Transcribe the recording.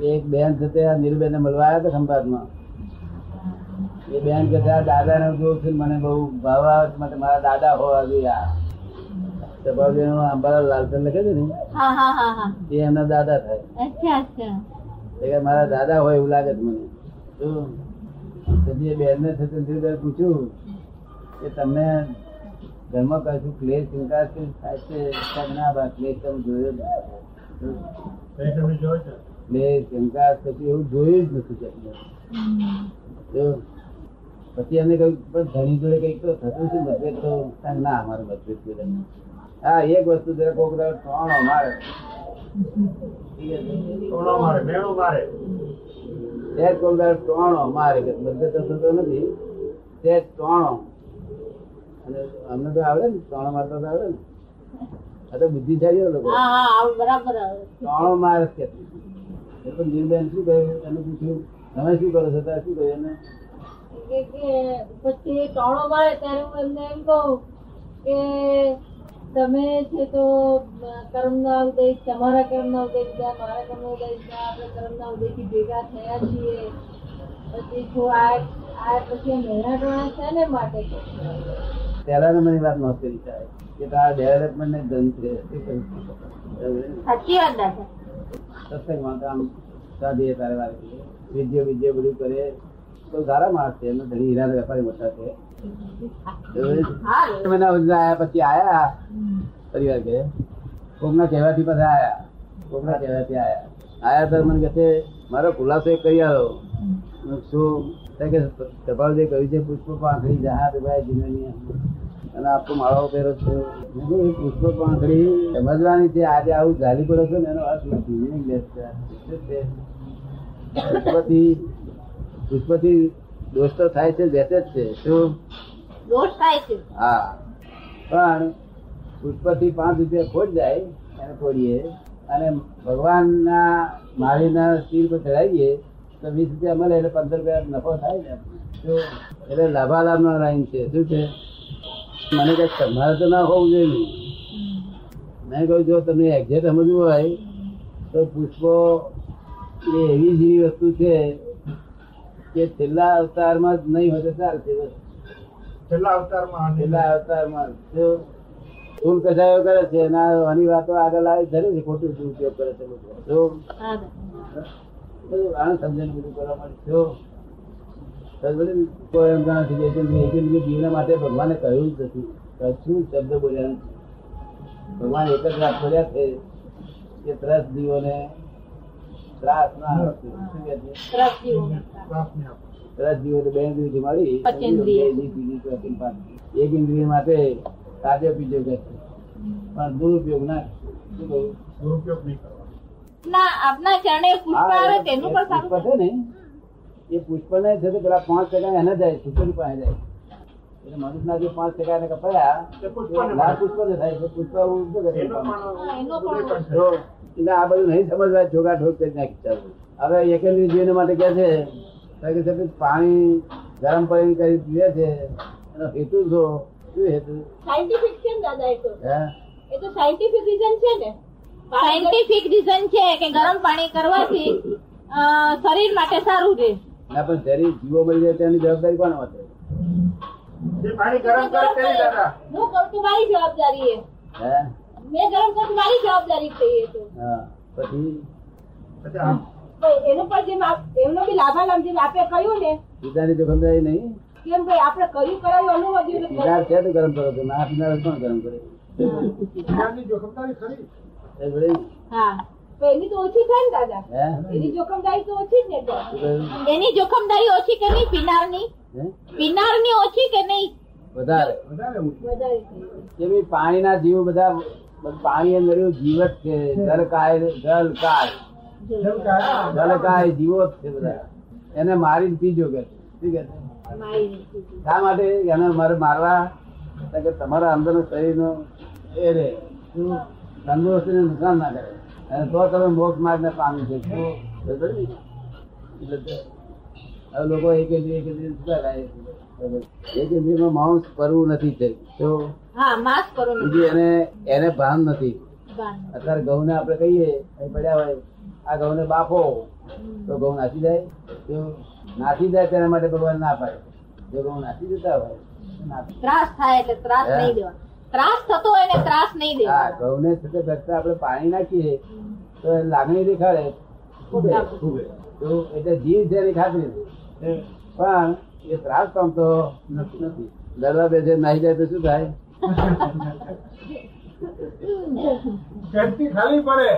એક બેન થતે આ નીલબેન મળવા આવ્યા હતા ખંભાતમાં એ બેન કે છે આ દાદાને જોઉં છું મને બહુ ભાવ આવે માટે મારા દાદા હોવા જોઈએ આ. સભાજી અંબાલાલ લાલચંદ લખે છે ને? હા હા હા હા. એ એમના દાદા થાય. મારા દાદા હોય એવું લાગે મને. શું? પછી એ બેનને છે તે નીલબેન પૂછ્યું કે તમને ઘરમાં કશું ક્લેશ ચિંતા કે થાય છે? ના ક્લેશ તમે જોયો જ શંકા થતી એવું જોયું જ નથી પછી એમને કહ્યું પણ ધણી જોડે કંઈક તો થતું છે મતભેદ તો ના અમારે મતભેદ કોઈ નથી. હા એક વસ્તુ જરા કોક દાડો ટોણો મારે. સહેજ કોક દાડો ટોણો મારે કે મતભેદ તો થતો નથી. તે ટોણો. અને અમને તો આવડે ને ટોણો મારતા તો આવડે ને. આ તો બુદ્ધિશાળી લોકો. હા હા આવ- બરાબર. ટોણો મારે કે તો નીલબેન શું કહ્યું એને પૂછ્યું તમે શું કરો છો? શું કહ્યું એને? પછી ટોણો મારે ત્યારે હું એમને એમ કહું કે તમે છે તો કર્મના ઉદય તમારા કર્મના ઉદય થયા મારા કર્મના ઉદય થયા આપણે કર્મના ઉદયથી ભેગા થયા છીએ. પછી જો આ આ પછી મહેણા ટોણા છે ને માટે પહેલા મારી વાત નહોતી કરી છે કે તારા ડેવલપમેન્ટ ને ધન છે. સાચી વાત દાદા. સત્સંગમાં તો સાધીએ તારે વાત વિદ્યો વિદ્યો બધું કરે. તો સારા માણસ છે. એમનો ધણી હીરા વેપારી મોટા છે. મહિના આયા પછી આયા પરિવાર કે કોકના કહેવાથી પછી આયા. કોકના કહેવાથી આયા. આયા તો મને કહે છે મારો ખુલાસો એક કરી આવ્યો શું? કે કે કપાલજી કહ્યું છે પુષ્પ પાંખડી જહાજ ભાઈ જીવનની અને આપકો માળો પહેરો છો. એ પુષ્પ પાંખડી સમજવાની છે આજે આવું ઝાલી પડે છે ને એનો અર્થ નથી meaningless છે. શું છે? પુષ્પથી પુષ્પથી દોષ તો થાય છે બેસે જ છે. શું? દોષ થાય છે. હા. પણ પુષ્પથી પાંચ રૂપિયા ખોટ જાય એને ખોડીએ. અને ભગવાનના માળીના શિર પર ચડાવીએ તો વીસ રૂપિયા મળે એટલે પંદર રૂપિયા નફો થાય ને. તો એટલે લાભાલાભ નો લાઈન છે. શું છે? મને કઈ તમારે તો ના હોવું જોઈએ નહીં. મેં કહ્યું જો તમને એક્ઝેક્ટ સમજવું હોય તો પુષ્પો એ એવી જેવી વસ્તુ છે કે છેલ્લા અવતારમાં જ નહીં હોય તો ચાલશે છેલ્લા અવતારમાં છેલ્લા અવતારમાં જો ફૂલ કસાયો કરે છે અને આની વાતો આગળ આવી ધરે છે ખોટું ઉપયોગ કરે છે લોકો જો હા બધું આને સમજણ બધું કરવા માટે? કોઈ એમ ગણા થઈ જાય કે એકેન્દ્રીય માટે ભગવાને કહ્યું જ નથી. કશું શબ્દ બોલ્યા નથી ભગવાન એક જ વાત બોલ્યા છે કે ત્રસ જીવોને ત્રાસ ના ત્રાસ તો બે ઇન્દ્રિય જમાડી. એક ઇન્દ્રિય માટે તાજો પીજો છે. પણ દુરુપયોગ ના દુરુપયોગ નહીં કરવાનો. ના આપના ચરણે પુષ્પ આવે તેનું પણ સારું છે ને. એ પુષ્પ ને છે તો પેલા પાંચ ટકા એને જાય પુષ્પની પાસે જાય એટલે મનુષ્યના જે પાંચ ટકા એને કપાયા પુષ્પ ને થાય છે. પુષ્પ કરે છે. જો એટલે આ બધું નહીં સમજવા જોગા ઠોક કરી નાખી ચાલુ. હવે એકેન્દ્રીય જીવન માટે કે છે પાણી ગરમ પાણી કરી પીવે છે. એનો હેતુ શું? શું હેતુ? સાયન્ટિફિક છે ને દાદા એ તો. હે? એ તો સાયન્ટિફિક રીઝન છે ને. સાયન્ટિફિક રીઝન છે કે ગરમ પાણી કરવાથી શરીર માટે સારું રહે. ના પણ શરીર જીવો મળી જાય તેની જવાબદારી કોણ માટે પાણી ગરમ કરે તેની દાદા. હું કરું તો મારી જવાબદારી હે? મેં ગરમ કરું મારી જવાબદારી છે એ તો. હા પછી? પછી પણ એનું પણ જેમ આપ- એમનો બી લાભાલાભ જેમ આપે કહ્યું ને પીધાની જોખમદારી નહીં. કેમ ભાઈ આપણે કર્યું કરાયું એટલે પીનાર છે તો ગરમ કરો છો? ના પીનાર કોણ ગરમ કરે? જોખમદારી ખરી. હા. તો એની તો ઓછી થાય ને દાદા? એની જોખમદારી તો ઓછી જ ને? એની જોખમદારી ઓછી કે નહીં? પીનારની? ઓછી કે નહીં? વધારે વધારે પાણીના જીવ બધા પાણી અંદર એવું જીવત છે. જલકાય જલકાય જલકાય. જલકાય જીવો જ છે બધા. એને મારીને પીજો કે છે. છે? શા માટે? એને મારે મારવા? કે તમારા અંદરનું શરીરનો એ રે. શું તંદુરસ્તીને નુકસાન ના કરે. અને તો તમે મોક્ષ માર્ગને પામી છે ને? એટલે તો હવે લોકો એક એક એક માઉસ એક ઇન્દ્રિયમાં માંસ કરવું નથી તે. તો? એને એને ભાન નથી. અત્યારે ઘઉં ને આપણે કહીએ પડ્યા હોય આ ઘઉં ને બાફો તો ઘઉં નાસી જાય. તો નાસી જાય તેના માટે ભગવાન ના પાડે. જો ઘઉં નાસી જતા હોય. ત્રાસ થાય એટલે ત્રાસ નહીં દેવા ત્રાસ થતો હોય ને ત્રાસ નહીં હા ઘઉંને છતાં કરતા આપણે પાણી નાખીએ તો એ લાગણી દેખાડે. તો એટલે જીવ છે એની ખાતરી. પણ એ ત્રાસ પામતો નથી દરવા બેસે નાહી જાય તો શું થાય? ખાલી પડે.